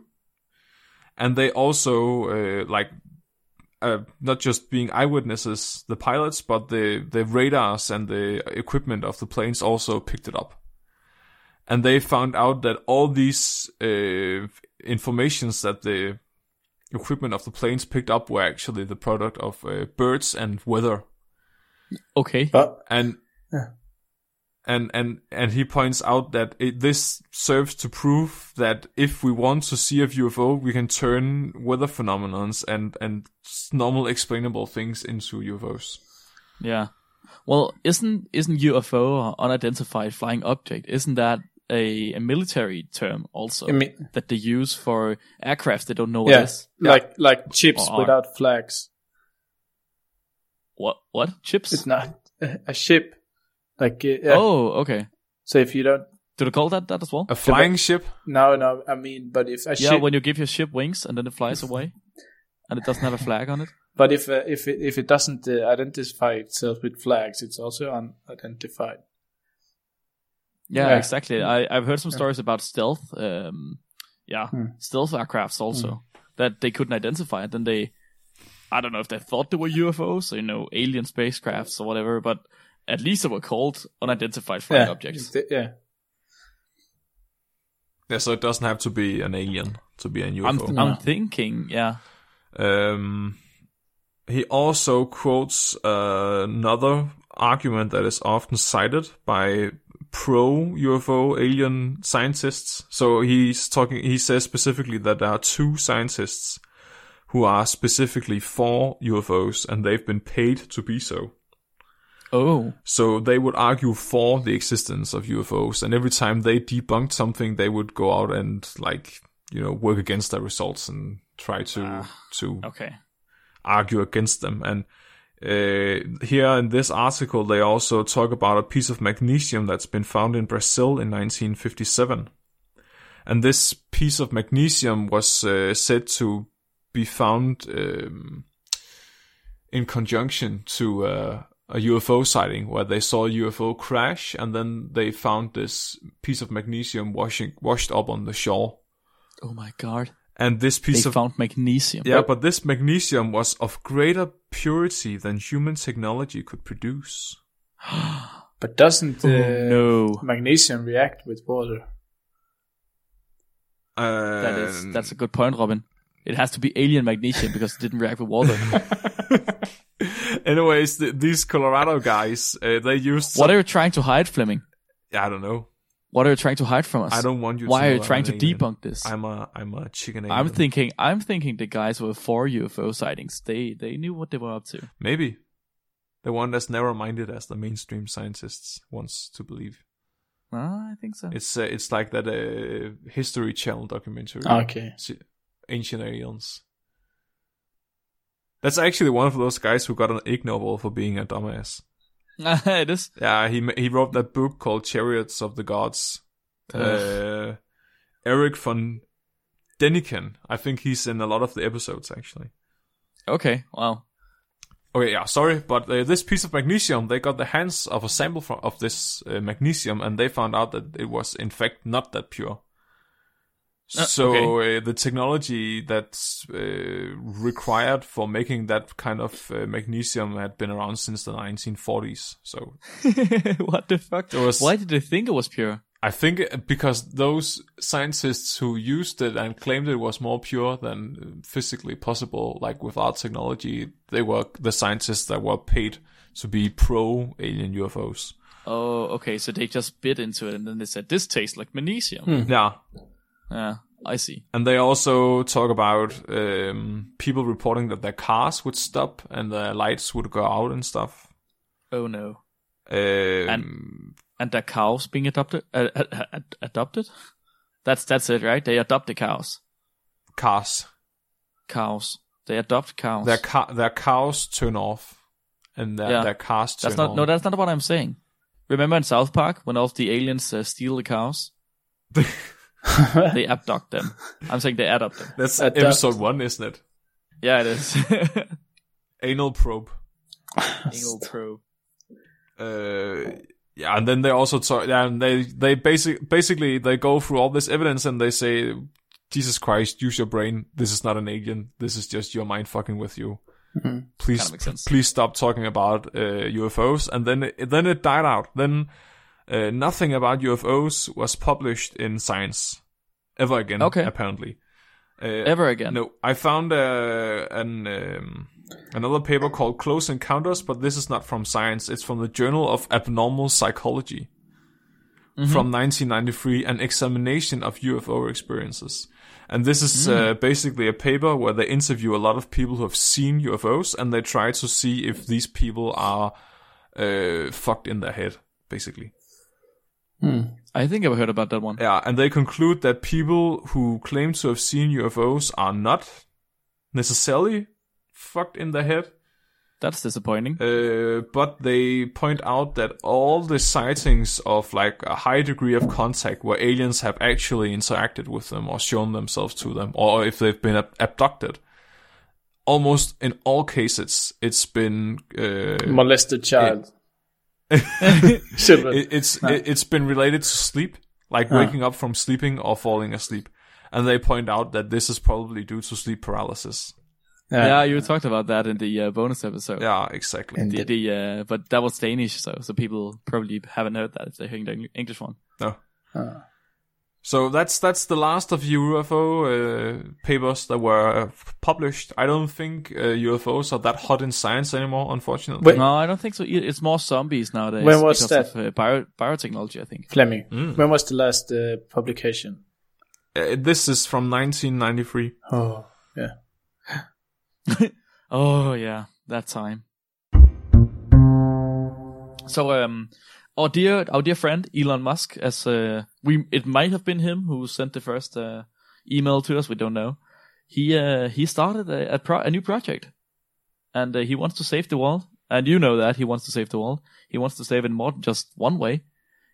And they also, uh, like, uh, not just being eyewitnesses, the pilots, but the, the radars and the equipment of the planes also picked it up. And they found out that all these uh, informations that the equipment of the planes picked up were actually the product of uh, birds and weather. Okay. but And Yeah. And and and he points out that it, this serves to prove that if we want to see a UFO, we can turn weather phenomenons and and normal explainable things into UFOs. Yeah. Well, isn't isn't UFO or unidentified flying object? Isn't that a, a military term also I mean, that they use for aircraft they don't know what yeah, is? like like chips Or- without flags. What what chips? It's not a a ship. Like uh, yeah. Oh, okay. so if you don't, Do they call that that as well? A flying ship. no, no. I mean, but if a Yeah, ship, when you give your ship wings and then it flies away, and it doesn't have a flag on it. but if uh, if it, if it doesn't uh, identify itself with flags, it's also unidentified. Yeah, Yeah. exactly. I I've heard some stories about stealth. Um, yeah, Hmm. stealth aircrafts also that they couldn't identify, and then they, I don't know if they thought they were UFOs, or, you know, alien spacecrafts or whatever, but at least they were called unidentified flying yeah, objects. Yeah. Yeah, so it doesn't have to be an alien to be a I'm UFO. I'm thinking, yeah. Um, he also quotes uh, another argument that is often cited by pro UFO alien scientists. So he's talking. He says specifically that there are two scientists who are specifically for UFOs, and they've been paid to be so. Oh. So they would argue for the existence of UFOs, and every time they debunked something, they would go out and like you know work against their results and try to to Okay. argue against them. And uh, here in this article, they also talk about a piece of magnesium that's been found in Brazil in 1957. And this piece of magnesium was uh, said to be found um, in conjunction to uh, a UFO sighting where they saw a UFO crash and then they found this piece of magnesium washing washed up on the shore. Oh my god. And this piece They of found magnesium. yeah, but this magnesium was of greater purity than human technology could produce. But doesn't uh, Oh, no. magnesium react with water? Uh, That is that's a good point, Robin. It has to be alien magnesium because it didn't react with water. Anyways, th- these Colorado guys, uh, they used. what are you trying to hide, Fleming? I don't know. What are you trying to hide from us? I don't want you. Why to are you trying to alien. debunk this? I'm a I'm a chicken. I'm thinking I'm thinking the guys were for UFO sightings. They they knew what they were up to. maybe the one that's narrow-minded as the mainstream scientists wants to believe. Ah, I think so. It's uh, it's like that uh, History Channel documentary. Okay. Ancient Aliens. That's actually one of those guys who got an Ig Nobel for being a dumbass. it is. Yeah, he he wrote that book called Chariots of the Gods. Uh, Erich von Däniken. I think he's in a lot of the episodes actually. Okay. Wow. Okay, yeah, sorry, but uh, this piece of magnesium, they got the hands of a sample from, of this uh, magnesium, and they found out that it was in fact not that pure. Uh, so okay. uh, the technology that's uh, required for making that kind of uh, magnesium had been around since the 1940s. So what the fuck? Was- Why did they think it was pure? I think because those scientists who used it and claimed it was more pure than physically possible, like without technology, they were the scientists that were paid to be pro alien UFOs. Oh, okay. So they just bit into it and then they said this tastes like magnesium. Hmm. Yeah. Yeah, I see. And they also talk about um, people reporting that their cars would stop and their lights would go out and stuff. Oh no. Um, And the cows being adopted? Uh, uh, uh, adopted? That's that's it, right? They adopt the cows. cars. Cows. They adopt cows. Their, ca- their cows turn off and their, Yeah. their cars turn that's not. on. No, that's not what I'm saying. Remember in South Park when all the aliens uh, steal the cows? they abduct them. I'm saying they adopt them. That's Adopt. episode one, isn't it? Yeah, it is. Anal probe. Anal probe. uh, yeah, and then they also talk. Yeah, and they they basic basically they go through all this evidence and they say, Jesus Christ, use your brain. This is not an alien. This is just your mind fucking with you. Please, Kinda please stop talking about uh, UFOs. And then it, then it died out. Then uh, nothing about UFOs was published in Science ever again. Okay. apparently. Uh, Ever again. no, I found uh, an um, another paper called Close Encounters, but this is not from Science. It's from the Journal of Abnormal Psychology from 1993, an examination of UFO experiences. And this is uh, basically a paper where they interview a lot of people who have seen UFOs, and they try to see if these people are uh, fucked in their head, basically. I think I've heard about that one. Yeah, and they conclude that people who claim to have seen UFOs are not necessarily fucked in the head, That's disappointing. uh, but they point out that all the sightings of like a high degree of contact where aliens have actually interacted with them or shown themselves to them, or if they've been ab- abducted, almost in all cases, it's been uh, Molested child. Children. it, it's it, it's been related to sleep, like waking up from sleeping or falling asleep. And they point out that this is probably due to sleep paralysis. yeah, you talked about that in the uh, bonus episode. Yeah, exactly. And The, the uh, but that was Danish, so so people probably haven't heard that if they're hearing the English one. No. So that's that's the last of UFO uh, papers that were uh, published. I don't think uh, UFOs are that hot in science anymore, unfortunately. Wait. No, I don't think so. It's more zombies nowadays. When was because that? Of, uh, bio- biotechnology, I think. Fleming. Mm. When was the last uh, publication? Uh, this is from 1993. Oh, yeah. Oh yeah, that time. So um, our dear our dear friend Elon Musk, as uh, we it might have been him who sent the first uh, email to us. We don't know. He uh, he started a a, pro- a new project, and uh, he wants to save the world. And you know that he wants to save the world. He wants to save it more just one way.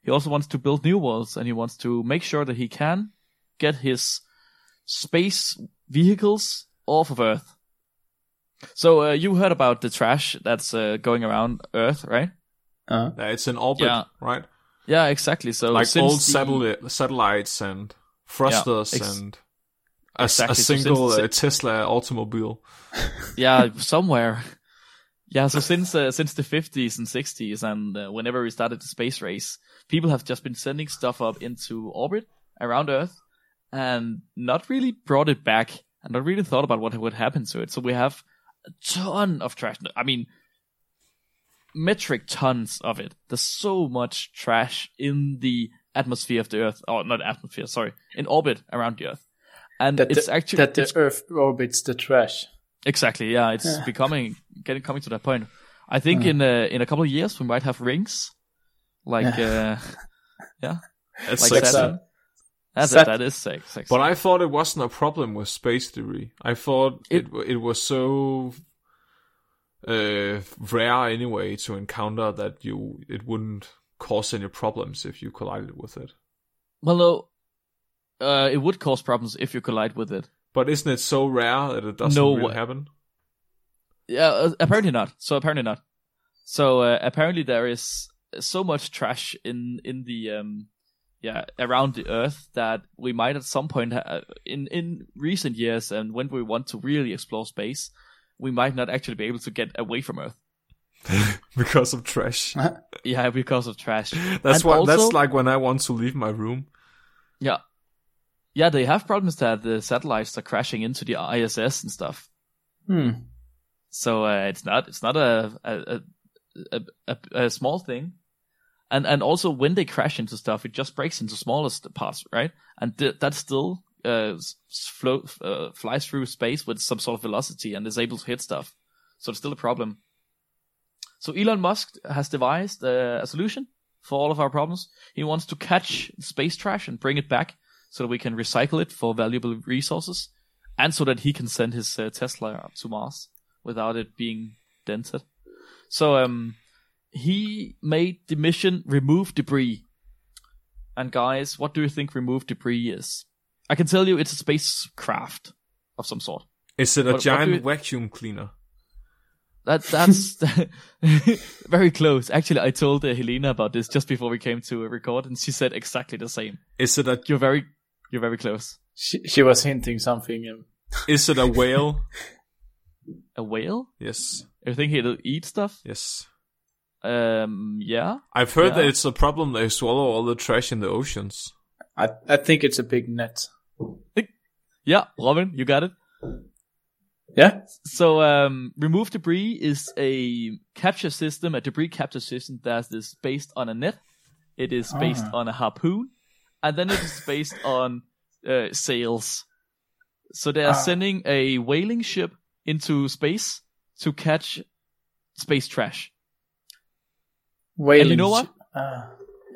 He also wants to build new worlds, and he wants to make sure that he can get his space vehicles off of Earth. So uh, you heard about the trash that's uh, going around Earth, right? Uh, Yeah, it's in orbit, Yeah. right? Yeah, exactly. So Like old the- satellite, satellites and thrusters ex- and a, s- Exactly, a so single since- uh, Tesla automobile. yeah, somewhere. Yeah, so since uh, since the 50s and 60s, and uh, whenever we started the space race, people have just been sending stuff up into orbit around Earth, and not really brought it back, and not really thought about what would happen to it. So we have a ton of trash. I mean, metric tons of it. There's so much trash in the atmosphere of the Earth, or not atmosphere, sorry, in orbit around the Earth, and that it's the, actually that the Earth orbits the trash. Exactly. Yeah, it's Yeah. becoming getting coming to that point. I think in a in a couple of years we might have rings, like uh, yeah, That's like sexy. Saturn. That's Sat- that is sex. sexy. But I thought it wasn't a problem with space debris. I thought it it, it was so uh, rare anyway to encounter that you it wouldn't cause any problems if you collided with it. well, no, uh, it would cause problems if you collide with it. But isn't it so rare that it doesn't No really happen? Yeah, uh, apparently not. So apparently not. So uh, apparently there is so much trash in in the um yeah around the Earth that we might at some point ha- uh, in in recent years and when we want to really explore space, we might not actually be able to get away from Earth. because of trash. Yeah, because of trash. That's And what. also- that's like when I want to leave my room. Yeah. Yeah, they have problems that the satellites are crashing into the ISS and stuff. Hmm. So uh, it's not it's not a a, a a a small thing. And and also when they crash into stuff, it just breaks into smallest parts, right? And th- that still uh, s- uh, flies through space with some sort of velocity and is able to hit stuff. So it's still a problem. So Elon Musk has devised uh, a solution for all of our problems. He wants to catch space trash and bring it back so that we can recycle it for valuable resources, and so that he can send his uh, Tesla to Mars without it being dented. So um, he made the mission RemoveDebris. And guys, what do you think RemoveDebris is? I can tell you it's a spacecraft of some sort. Is it a What- what do giant you- vacuum cleaner? That that's very close. Actually, I told uh, Helena about this just before we came to record, and she said exactly the same. Is it a You're very, you're very close. She, she was hinting something. Um, is it a whale? A whale? yes. You think it'll eat stuff? Yes. Um, yeah. I've heard Yeah. that it's a problem they swallow all the trash in the oceans. I I think it's a big net. Yeah, Robin, you got it. Yeah. So, um, RemoveDebris is a capture system, a debris capture system that is based on a net. It is based Ah. on a harpoon, and then it is based on uh, sails. So they are Ah. sending a whaling ship into space to catch space trash. Whaling. And you know what? Ah.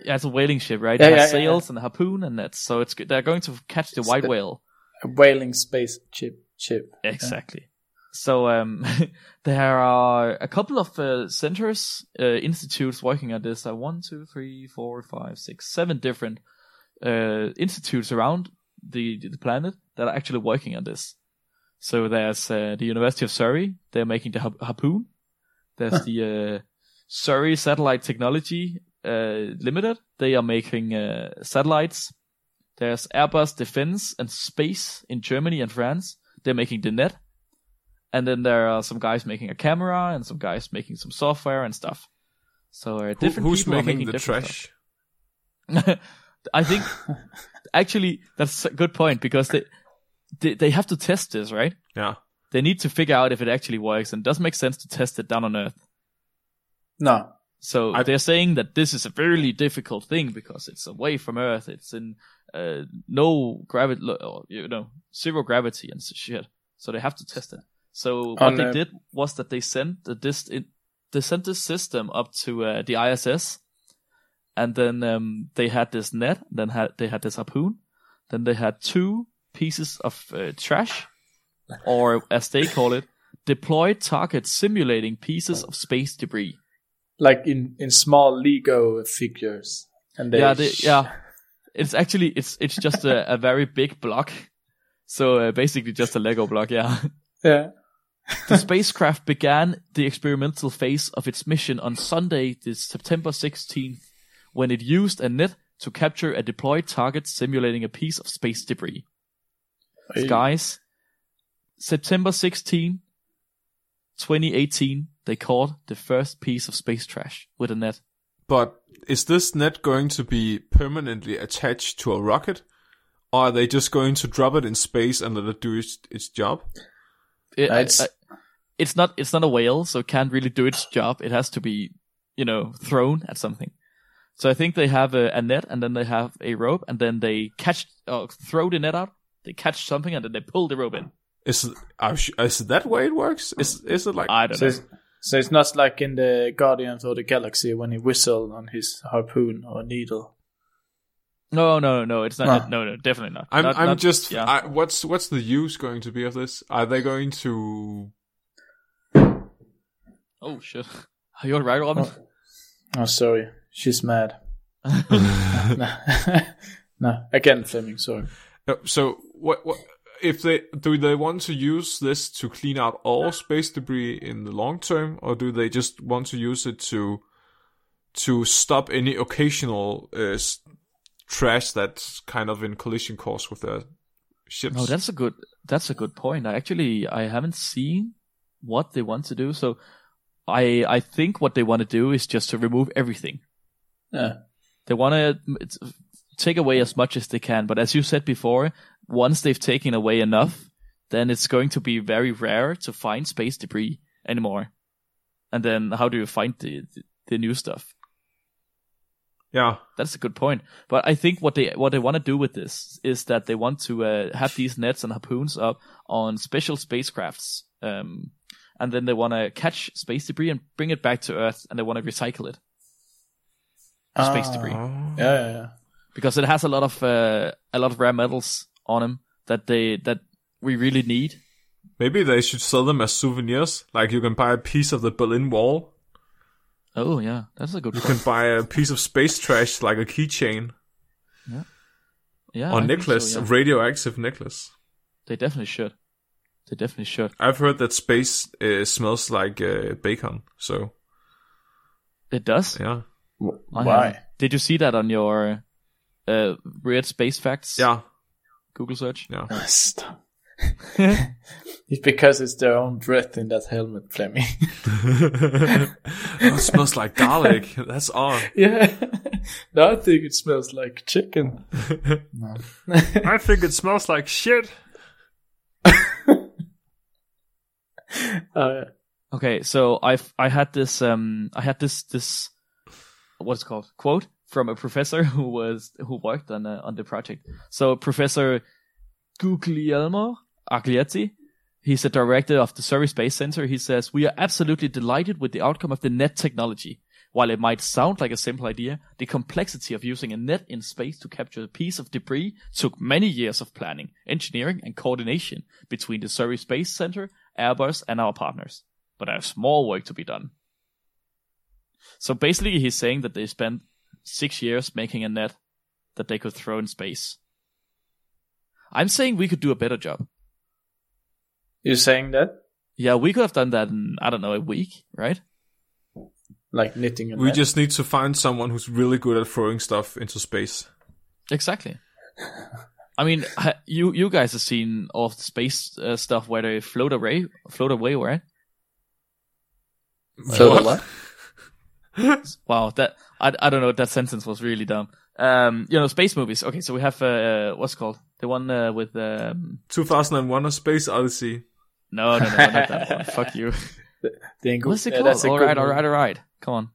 Yeah, it's a whaling ship, right? Yeah, it has yeah, yeah, sails and a harpoon and nets. So it's good. they're going to catch the It's white the- whale. a whaling space chip. Chip. Exactly. So um, there are a couple of uh, centers, uh, institutes working at this. Uh, one, two, three, four, five, six, seven different uh, institutes around the the planet that are actually working on this. So there's uh, the University of Surrey. They're making the har- harpoon. There's the uh, Surrey Satellite Technology Limited. They are making uh, satellites. There's Airbus Defense and Space in Germany and France. They're making the net. And then there are some guys making a camera and some guys making some software and stuff. So uh, Who, different who's people are making making the trash? I think actually that's a good point because they, they they have to test this, right? Yeah. They need to figure out if it actually works, and it doesn't make sense to test it down on Earth. No. So I- they're saying that this is a really difficult thing because it's away from Earth. It's in uh, no gravity, you know, zero gravity and shit. So they have to test it. So what On, they uh, did was that they sent the this it, they sent this system up to uh, the ISS, and then um, they had this net. Then had they had this harpoon. Then they had two pieces of uh, trash, or as they call it, deployed target simulating pieces of space debris. Like in in small Lego figures. And they yeah, they, yeah. It's actually it's it's just a, a very big block. So uh, basically just a Lego block, yeah. Yeah. the spacecraft began the experimental phase of its mission on Sunday, this September 16th, when it used a net to capture a deployed target simulating a piece of space debris. Guys, September 16, 2018, they caught the first piece of space trash with a net. But is this net going to be permanently attached to a rocket? Or are they just going to drop it in space and let it do its, its job? It- It's- I- it's not it's not a whale, so it can't really do its job. It has to be, you know, thrown at something. So I think they have a, a net, and then they have a rope, and then they catch, uh, throw the net out. They catch something, and then they pull the rope in. Is are, you- is that way it works? Is is it like I don't So know. It's, so it's not like in the Guardians of the Galaxy when he whistled on his harpoon or needle. No, no, no. It's not. Ah. No, no, definitely not. I'm Not- I'm not- just yeah. I, what's what's the use going to be of this? Are they going to oh shit. Are you alright, Robin? Oh, sorry. She's mad. no. no. Again, Fleming, sorry. Uh, so what what if they do they want to use this to clean out all space debris in the long term or do they just want to use it to to stop any occasional uh, s- trash that's kind of in collision course with their ships? Oh, that's a good. That's a good point. I actually I haven't seen what they want to do, so I I think what they want to do is just to remove everything. Yeah. They want to take away as much as they can, but as you said before, once they've taken away enough, then it's going to be very rare to find space debris anymore. And then how do you find the the, the new stuff? yeah. That's a good point. But I think what they what they want to do with this is that they want to uh, have these nets and harpoons up on special spacecrafts, um, and then they want to catch space debris and bring it back to Earth, and they want to recycle it, space Ah. debris, Yeah, yeah, yeah. because it has a lot of uh, a lot of rare metals on them that they that we really need. Maybe they should sell them as souvenirs. Like you can buy a piece of the Berlin Wall. Oh yeah, that's a good You point. can buy a piece of space trash like a keychain Yeah, Yeah. or I necklace, so, a yeah. radioactive necklace. They definitely should. They definitely should. I've heard that space uh, smells like uh, bacon. So It does. yeah, Why? Did you see that on your uh, weird space facts yeah, Google search? yeah. Stop. it's because it's their own breath in that helmet, Fleming. oh, it smells like garlic. That's odd. yeah. no, I think it smells like chicken. no. I think it smells like shit. Uh, Okay, so I've I had this um I had this this what's it called quote from a professor who was who worked on uh, on the project. So Professor Guglielmo Aglietti, he's the director of the Surrey Space Center. He says we are absolutely delighted with the outcome of the net technology. While it might sound like a simple idea, the complexity of using a net in space to capture a piece of debris took many years of planning, engineering, and coordination between the Surrey Space Center, Airbus, and our partners but there's more work to be done. So basically, he's saying that they spent six years making a net that they could throw in space. I'm saying we could do a better job. You're saying that? Yeah, we could have done that in, I don't know, a week, right? Like knitting a We net? just need to find someone who's really good at throwing stuff into space. Exactly. I mean, you you guys have seen all the space uh, stuff where they float away, float away, right? Float what? Wow, that I, I don't know. That sentence was really dumb. Um, you know, space movies. Okay, so we have uh, what's it called the one uh, with um, 2001: A Space Odyssey. no, no, no, not that one. Fuck you. The English- What's it called? that's a all good right, all movie. right, all right. Come on,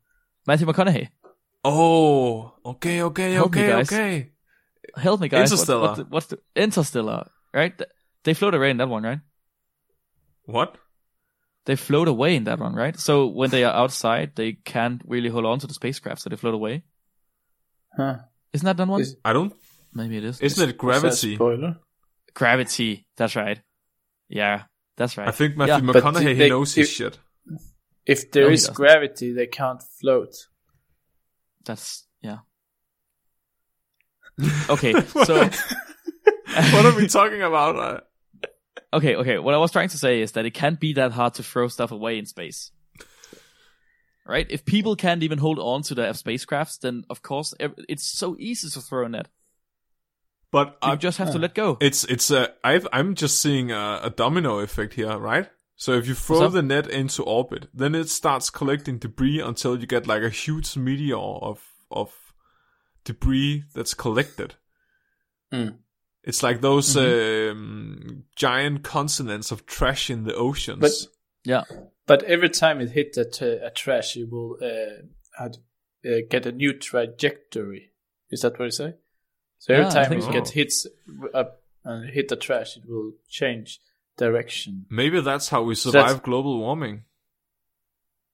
Matthew McConaughey. Oh, okay, okay, Help okay, guys. okay. Help me, guys. What- Interstellar. What's the, what's the Interstellar? Right? They float away in that one, right? What? They float away in that one, right? So when they are outside, they can't really hold on to the spacecraft, so they float away. Huh. Isn't that that one? Is- I don't. Maybe it Isn't it that a gravity? spoiler? Gravity. That's right. Yeah, that's right. I think Matthew Yeah, McConaughey they- he knows his shit. If there No, is gravity, they can't float. That's yeah. Okay, so what are we talking about? Uh, Uh, okay, okay. What I was trying to say is that it can't be that hard to throw stuff away in space. Right? If people can't even hold on to their spacecrafts, then of course it's so easy to throw a net. but You I, just have to let go. it's it's a. I've, I'm just seeing a, a domino effect here, right? So if you throw the net into orbit, then it starts collecting debris until you get like a huge meteor of of debris that's collected. Mm. It's like those Mm-hmm. um, giant continents of trash in the oceans. But- yeah. But every time it hits a, t- a trash, it will uh, had, uh, get a new trajectory. Is that what you say? So every Yeah, time think it so. gets hits up and hit the trash, it will change direction. Maybe that's how we That's- survive global warming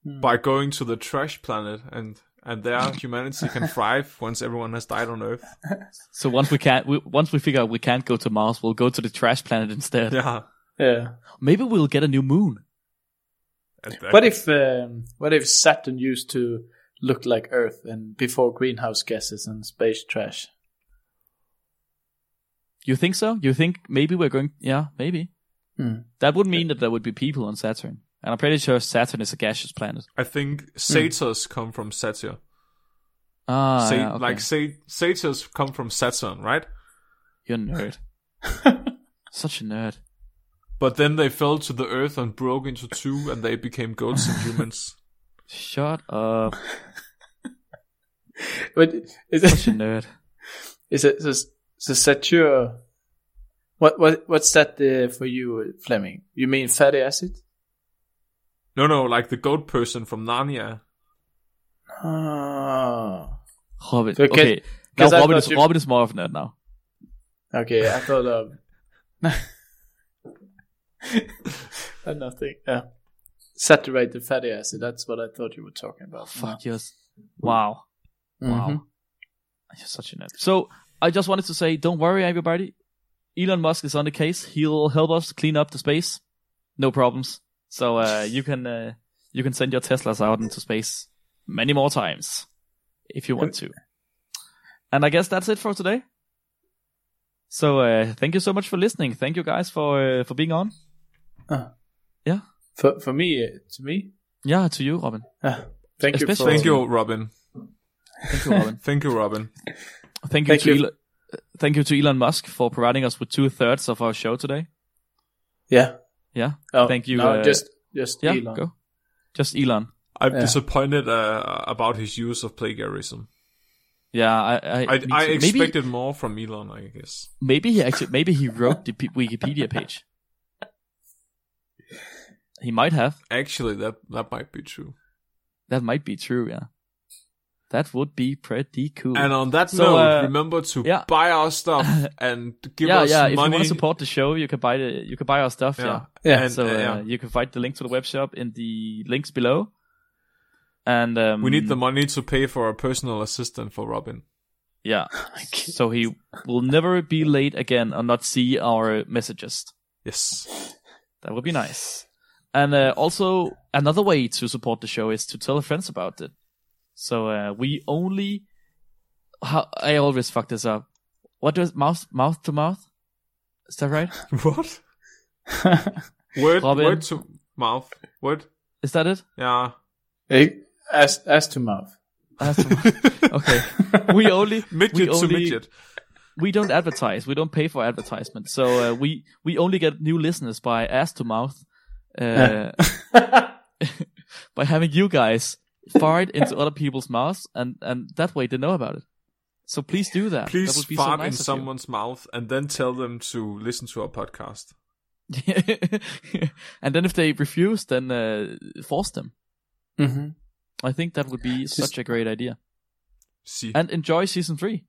Hmm. by going to the trash planet, and and there humanity can thrive once everyone has died on Earth. So once we can't, we, once we figure out we can't go to Mars, we'll go to the trash planet instead. Yeah. Yeah. Maybe we'll get a new moon. And What if um, what if Saturn used to look like Earth and before greenhouse gases and space trash? You think so? You think maybe we're going? Yeah, maybe. Hmm. That would mean that there would be people on Saturn, and I'm pretty sure Saturn is a gaseous planet. I think satyrs come from Satyr. Ah, Sa- yeah, okay. Like sa- satyrs come from Saturn, right? you're a nerd. Such a nerd. But then they fell to the earth and broke into two, and they became goats and humans. Shut up. But is Such a nerd. is it the Satyr? What what what's that uh, for you, Fleming? You mean fatty acid? No, no, like the goat person from Narnia. Oh. Robin. So, 'cause- okay. Now 'cause I Robin is, you- Robin is more of a nerd now. Okay, I thought of uh, nothing. Yeah, saturated fatty acid. That's what I thought you were talking about. Fuck yes. Wow. Mhm. Wow. You're such a nerd. So I just wanted to say, don't worry, everybody. Elon Musk is on the case. He'll help us clean up the space. No problems. So uh, you can uh, you can send your Teslas out into space many more times if you want to. And I guess that's it for today. So uh, thank you so much for listening. Thank you guys for uh, for being on. Yeah. For for me, uh, to me. Yeah, to you, Robin. Uh, thank you. For, Thank you, Robin. Thank you, Robin. Thank you, Robin. Thank you Thank to you. Elon, thank you to Elon Musk for providing us with two thirds of our show today. Yeah. Yeah. Oh, Thank you, No, uh, just just Yeah, Elon. go. Just Elon. I'm Yeah. disappointed uh, about his use of plagiarism. Yeah, I I, I, I too. maybe expected more from Elon, I guess. maybe he actually maybe he wrote the P- Wikipedia page. He might have. Actually, that that might be true. That might be true. Yeah, that would be pretty cool. And on that So, note, uh, remember to yeah. buy our stuff and give yeah, us yeah. If you money. want to support the show, you can buy the you can buy our stuff. Yeah. yeah. Yeah. And, So uh, uh, yeah. you can find the link to the web shop in the links below. And um, we need the money to pay for a personal assistant for Robin. Yeah. so he will never be late again or not see our messages. Yes. That would be nice. And uh, also, another way to support the show is to tell friends about it. So uh, we only. How, I always fuck this up. What does mouth mouth to mouth? Is that right? What? Word, Robin. word to mouth. Word. Is that it? Yeah. Hey, as as to mouth. That's the mouth. okay. We only Midget we to midget. we don't advertise. We don't pay for advertisement. So uh, we we only get new listeners by ass to mouth. Uh, by having you guys fart into other people's mouths, and and that way they know about it. So please do that. that Please would be fart so nice in of someone's mouth and then tell them to listen to our podcast. and then if they refuse, then uh, force them. hmm I think that would be such a great idea. See. And enjoy season three.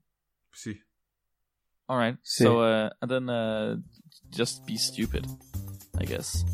See. All right. See. So uh, and then uh, just be stupid, I guess.